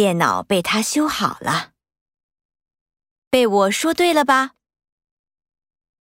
电脑被他修好了。被我说对了吧？